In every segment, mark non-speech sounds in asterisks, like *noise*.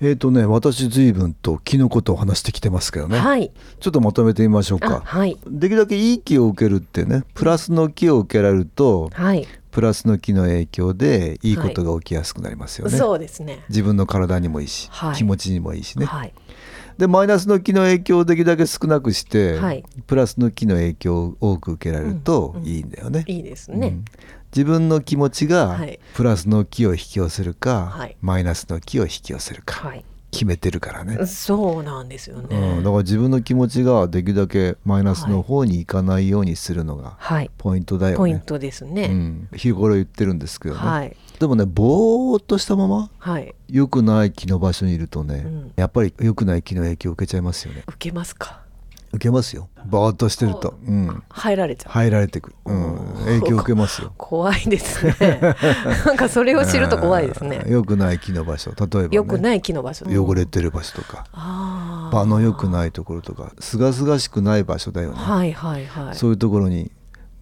えーとね私随分と気のことを話してきてますけどね、はい、ちょっとまとめてみましょうあかはい、できるだけいい気を受けるってねプラスの気を受けられるとはい、プラスの気の影響でいいことが起きやすくなりますよね、そうですね。自分の体にもいいし、はい。気持ちにもいいしね、はい、でマイナスの気の影響をできるだけ少なくして、はい。プラスの気の影響を多く受けられるとうんうん。いいんだよね、いいですね。うん。自分の気持ちがはい。プラスの気を引き寄せるか、はい。マイナスの気を引き寄せるか、はい、決めてるからね、そうなんですようん、ね。だから自分の気持ちができるだけマイナスの方に行かないようにするのがはい、ポイントだよね。ポイントですうね。ん、日頃言ってるんですけどね、はい、でもねぼーっとしたままはい、良くない気の場所にいるとね、うん。やっぱり良くない気の影響を受けちゃいますよね。受けますか？受けますよ。ぼーっとしてると、うん、入られちゃう。入られてく。る、うん、*laughs* 影響を受けますよ。怖いですね。*laughs* なんかそれを知ると怖いですね。うん。良くない気の場所。例えば、ね、良くない木の場所。汚れてる場所とか。ああ。場の良くないところとか。すがすがしくない場所だよね、はい、はい、はい。そういうところに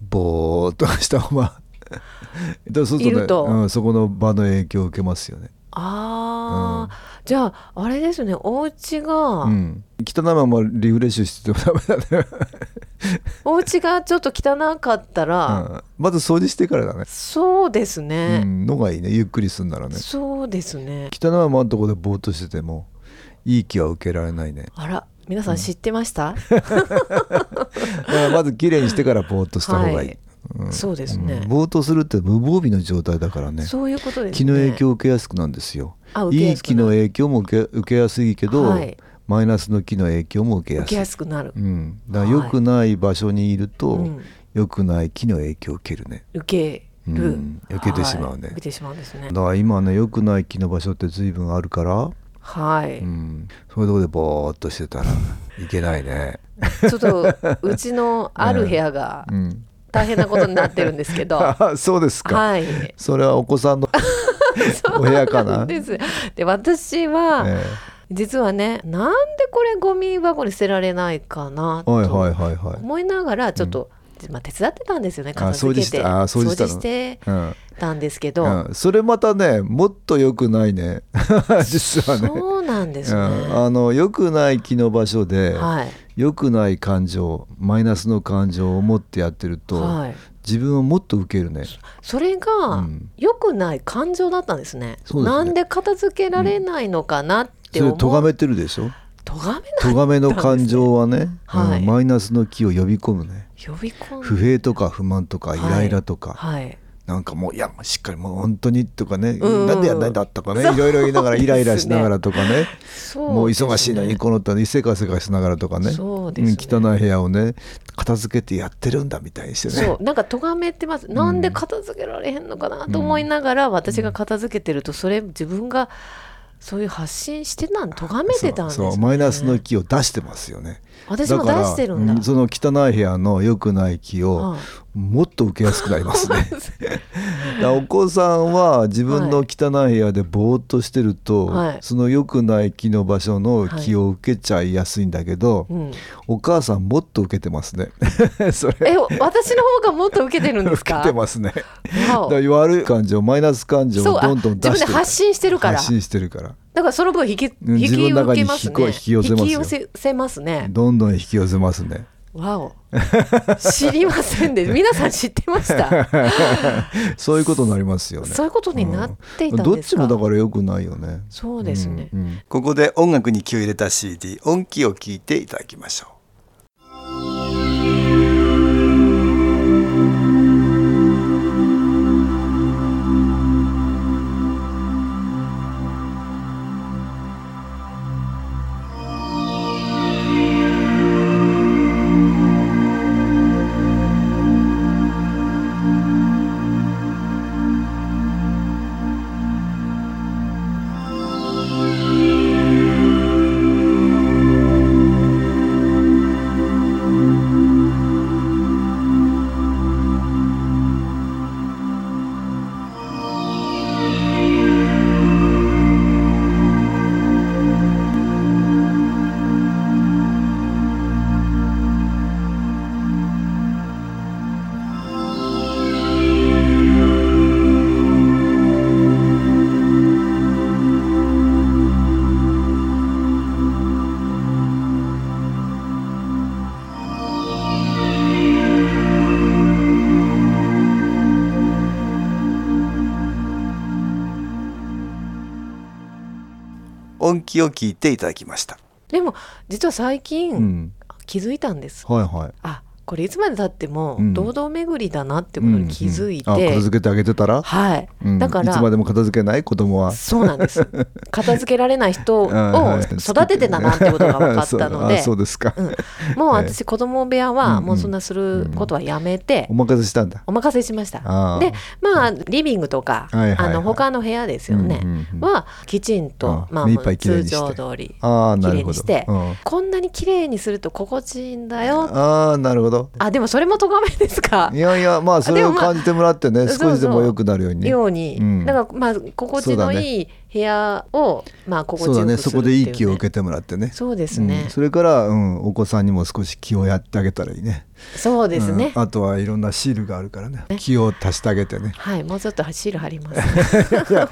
ぼーっとしたまま。*laughs* だそうすると,、ねいると。うん、そこの場の影響を受けますよね、ああ、じゃあ、あれですね。お家が、うん、汚いままリフレッシュしててもダメだね、お家がちょっと汚かったら。うん、まず掃除してからだね、そうですうね。ん、のがいいね。ゆっくりすんならね。そうですね。汚いままのところでぼーっとしててもいい気は受けられないね。あら、皆さん知ってました？だからまずきれいにしてからぼーっとした方がいい、はい。うん。そうですね。ん。ぼーっとするって無防備の状態だからね。そういうことですね。気の影響を受けやすくなんですよ。あ受けいい気の影響も受け受けやすいけど、はいマイナスの気の影響も受けやすい。受けやすくなる。うん、だから良くない場所にいると、うん。良くない気の影響を受けるね。受ける、うん。受けてしまうね。はい。受けてしまうんですね。だ。から今ね良くない気の場所って随分あるから、はい。うん、そういうとこでぼーっとしてたらいけないね、ちょっとうちのある部屋がうん、大変なことになってるんですけど。あ *laughs* そうですか、はい。それはお子さんの *laughs* お部屋かな？です。で私は、え実はねなんでこれゴミ箱に捨てられないかなと思いながらちょっと、まあ、手伝ってたんですよね片あ掃除して付けてあ掃除してうんたんですけど、うん、それまたねもっと良くないね。*laughs* 実はね。そうなんですね。うん、あの良くない気の場所で、はい。良くない感情マイナスの感情を持ってやってると、はい、自分をもっと受けるね。それがうん。良くない感情だったんですね。ね。なんで片付けられないのかなってそれ思う。咎めてるでしょ？咎めの感情はね、はい。うんマイナスの気を呼び込むね。呼び込んで不平とか不満とかイライラとか、はい。なんかもういやしっかりもう本当にとかね、うんなんでやんないんだとかねそう。いろいろ言いながら *laughs* イライラしながらとかね。そうもう忙しいのにこの他にせかせかしながらとかね。そうですね。ん汚い部屋をね片付けてやってるんだみたいにしてね。そう。なんか咎めてます、なんで片付けられへんのかなと思いながら、私が片付けてるとそれ自分がそういう発信してたん咎めてたんですよ、ね、マイナスの気を出してますよね。私も出してるんだ。からうその汚い部屋の良くない気をはいもっと受けやすくなりますね。*laughs* お子さんは自分の汚い部屋でぼーっとしてると、はい。その良くない気の場所の気を受けちゃいやすいんだけど、うん、お母さんもっと受けてますね。*laughs* それ。え私の方がもっと受けてるんです受かけてますね。だ悪い感情マイナス感情をどんどん出してる。自分で発信してるから。発信してるからだからその分引きうん引き自分の中に受けますね引き寄せますよ。引き寄せますね。どんどん引き寄せますね。わお。知りませんで *laughs* 皆さん知ってました？*laughs* そういうことになりますよね。そういうことになっていたんどっちもだから良くないよね。そうですね、うんうん。ここで音楽に気を入れた CD 音気を聞いていただきましょう音気を聞いていただきました。でも実は最近、うん。気づいたんです。はいはい。あこれいつまでたってもうん。堂々巡りだなってことに気づいて、うん。うんあ片付けてあげてたら、はい、うん。だからいつまでも片付けない子供は？そうなんです。*laughs* 片付けられない人を育ててたなってことが分かったので。そうですか、うん。もう私子供部屋はもうそんなすることはやめてお任せしたんだ。お任せしました。でまあリビングとかはいはいはい。あの他の部屋ですよね。うんうんうんはきちんとあまあ通常通りああなるほど。綺麗にしてうん。こんなに綺麗にすると心地いいんだよ。ああなるほどあでもそれも咎めですか？いやいやまあそれを感じてもらってねそうそう少しでも良くなるようにね。ように、うん。だからまあ心地のいい部屋を、まあ心地よくするっていう、そこでいいね、気を受けてもらってね。そうですね。うん、それから、うん、お子さんにも少し気をやってあげたらいいね。そうですね、うん。あとはいろんなシールがあるからね。ね。気を足してあげてね。はいもうちょっとシール貼ります、*laughs* ね、あ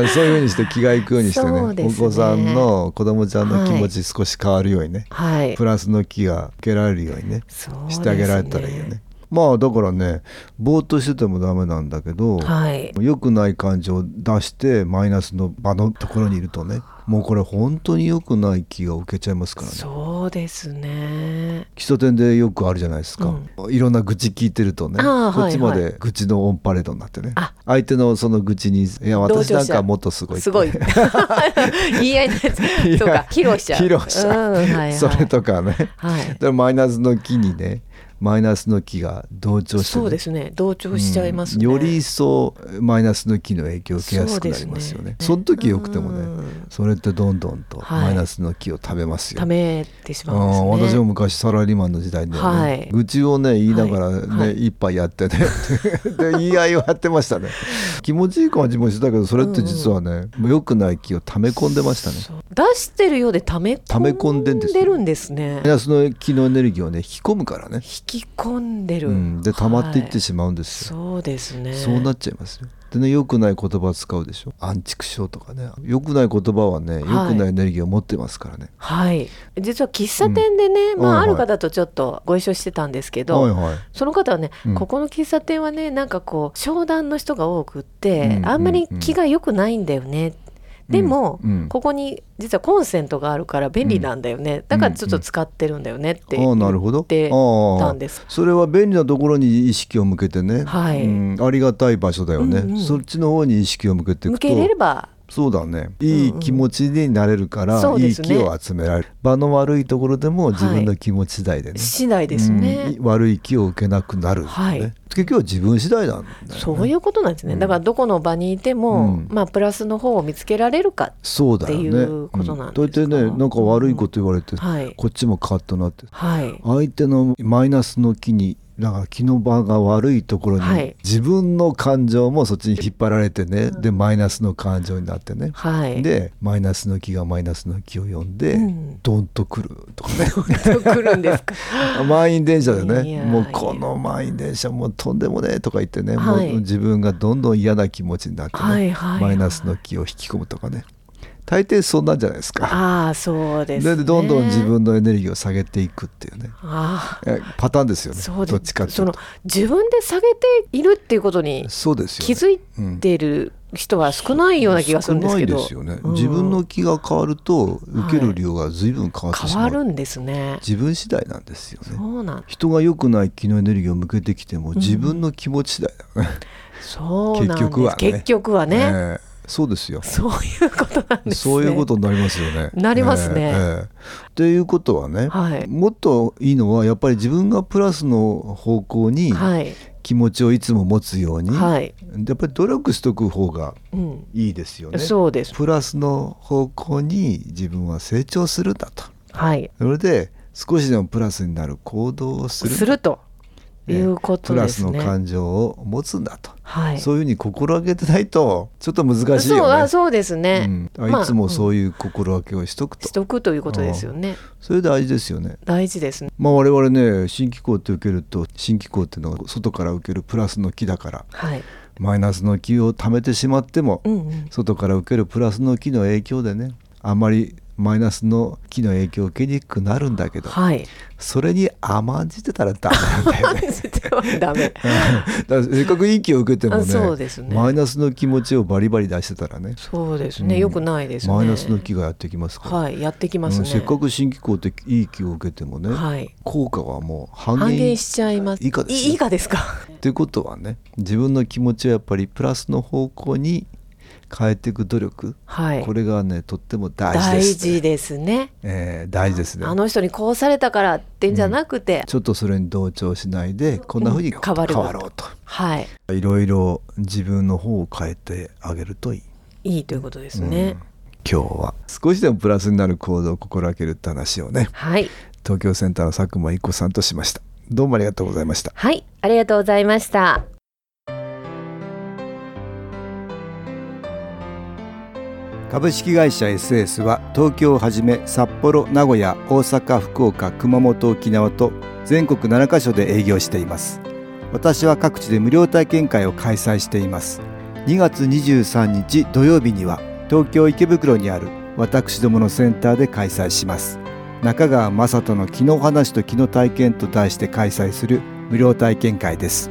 ーそういうふうにして気がいくようにしてね。ね。お子さんの子供ちゃんの気持ち少し変わるようにね、はい。プラスの気が受けられるようにね。そうですね。してあげられたらいいよね。まあだからねぼーっとしててもダメなんだけど、はい。良くない感情を出してマイナスの場のところにいるとねもうこれ本当に良くない気が受けちゃいますからね。そうですね。基礎点でよくあるじゃないですか、いろんな愚痴聞いてるとねこっちまはいで愚痴のオンパレードになってねあ。相手のその愚痴に「いや私なんかもっとすごい」すごい。*laughs* 言い合いのやつ。そうか。披露しちゃう披露しちゃううんはいはい、それとかね。はい。でマイナスの気にねマイナスの気が同調してね、そうですね。同調しちゃいますね、うん。より一層マイナスの気の影響を受けやすくなりますよね。その時よくてもねうん。それってどんどんとはい。マイナスの気を食べますよ、ためてしうまうんですね。ん私も昔サラリーマンの時代にね、はい。愚痴をね言いながらね、はい。はい。一杯やってね。*laughs* で言い合いをやってましたね。*laughs* 気持ちいい感じもしてたけどそれって実はね、良くない気を溜め込んでましたね。出してるようでため溜め込んでるんですね。マイナスの気のエネルギーをね引き込むからね、引き込んでる、うん、で溜まっていってはいしまうんですよ、そうですね。そうなっちゃいますよ。でね、良くない言葉使うでしょ。安畜生とかね。良くない言葉はね、良くないエネルギーを持ってますからね。はい。実は喫茶店でね、まあ、はいはい。ある方とちょっとご一緒してたんですけど、はいはい。その方はね、うん。ここの喫茶店はねなんかこう商談の人が多くって、うん。あんまり気が良くないんだよね、でも、ここに実はコンセントがあるから便利なんだよね、だからちょっと使ってるんだよねってああ、なるほど。言ってたんです。それは便利なところに意識を向けてね、はい。うん。ありがたい場所だよね、そっちの方に意識を向けていくと。向けれればそうだね。いい気持ちになれるから、いいそうですね。気を集められる。場の悪いところでも自分の気持ち次第でね、次第ですね、うん。悪い気を受けなくなるんだよね、はい。結局は自分次第なんだよね。そういうことなんですね、だからどこの場にいても、うん。まあプラスの方を見つけられるかそうだよね。っていうことなんですか？うん、大体ねなんか悪いこと言われて、はい。こっちもカッとなって。はい。相手のマイナスの気にだから気の場が悪いところに、はい。自分の感情もそっちに引っ張られてね、でマイナスの感情になってね、はい。でマイナスの気がマイナスの気を呼んで、うん。ドンとくるとかね。来るんですか？*laughs* 満員電車でねもうこの満員電車もうとんでもねえとか言ってね、はい。もう自分がどんどん嫌な気持ちになってね、はいはいはい。マイナスの気を引き込むとかね大抵そんなんじゃないですか。ああそうですね。でどんどん自分のエネルギーを下げていくっていうね。ああえパターンですよね。そうです。どっちかそうのと自分で下げているっていうことにそうですよ、ね、気づいてる人は少ないような気がするんですけど、少ないですよね、うん。自分の気が変わると受ける量が随分変わってしまう、変わるんですね。自分次第なんですよね。そうなん。人が良くない気のエネルギーを向けてきても自分の気持ち次第だよね、そうなんです。結局はね。結局はね、ええそうですよ。そういうことなんですね。そういうことになりますよね。なりますね。ええええ。っていうことはね、はい。もっといいのはやっぱり自分がプラスの方向にはい。気持ちをいつも持つように、はい、やっぱり努力しとく方がうん、いいですよね。そうです。プラスの方向に自分は成長するんだと。はい。それで少しでもプラスになる行動をするということプラですね。スの感情を持つんだと、はい。そういうふうに心がけてないとちょっと難しいそうよね。あそうですね、うん。あまあいつもそういう心がけをしとくと、しとくということですよね。それ大事ですよね。大事ですね。まあ我々ね新機構って受けると新機構っていうのは外から受けるプラスの気だからはい。マイナスの気を溜めてしまっても、うんうん。外から受けるプラスの気の影響でねあまりマイナスの気の影響を受けにくくなるんだけど、はい。それに甘んじてたらダメなんだよね。ダメ。だからせっかくいい気を受けてもあねそうですね。マイナスの気持ちをバリバリ出してたらね。そうですね、うん。よくないですね。マイナスの気がやってきますから、はい。やってきますね、うん。せっかく新機構っていい気を受けてもね、はい。効果はもう半減半減しちゃいます。以下ですよい以下ですか？ということはね自分の気持ちをやっぱりプラスの方向に変えていく努力、はい。これがねとっても大事大です、事ですね。えー大事ですね。あの人にこうされたからってんじゃなくて、ちょっとそれに同調しないでこんな風にうん変わろうと。はい。いろいろ自分の方を変えてあげるといい、いいということですね、今日は少しでもプラスになる行動を心がけるって話をね。はい。東京センターの佐久間一子さんとしました。どうもありがとうございました。はい。ありがとうございました株式会社 SS は東京をはじめ札幌名古屋大阪福岡熊本沖縄と全国7カ所で営業しています。私は各地で無料体験会を開催しています。2月23日土曜日には東京池袋にある私どものセンターで開催します。中川雅人の気の話と気の体験と題して開催する無料体験会です。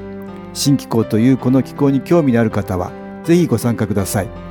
新気候というこの気候に興味のある方はぜひご参加ください。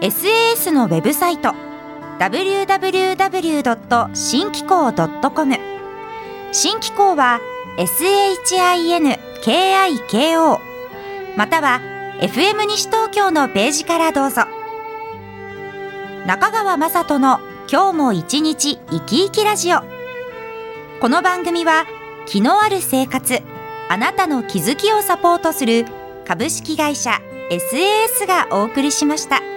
SAS のウェブサイト www. 新機構 .com 新機構は SHINKIKO または FM 西東京のページからどうぞ中川雅人の今日も一日生き生きラジオこの番組は気のある生活あなたの気づきをサポートする株式会社 SAS がお送りしました。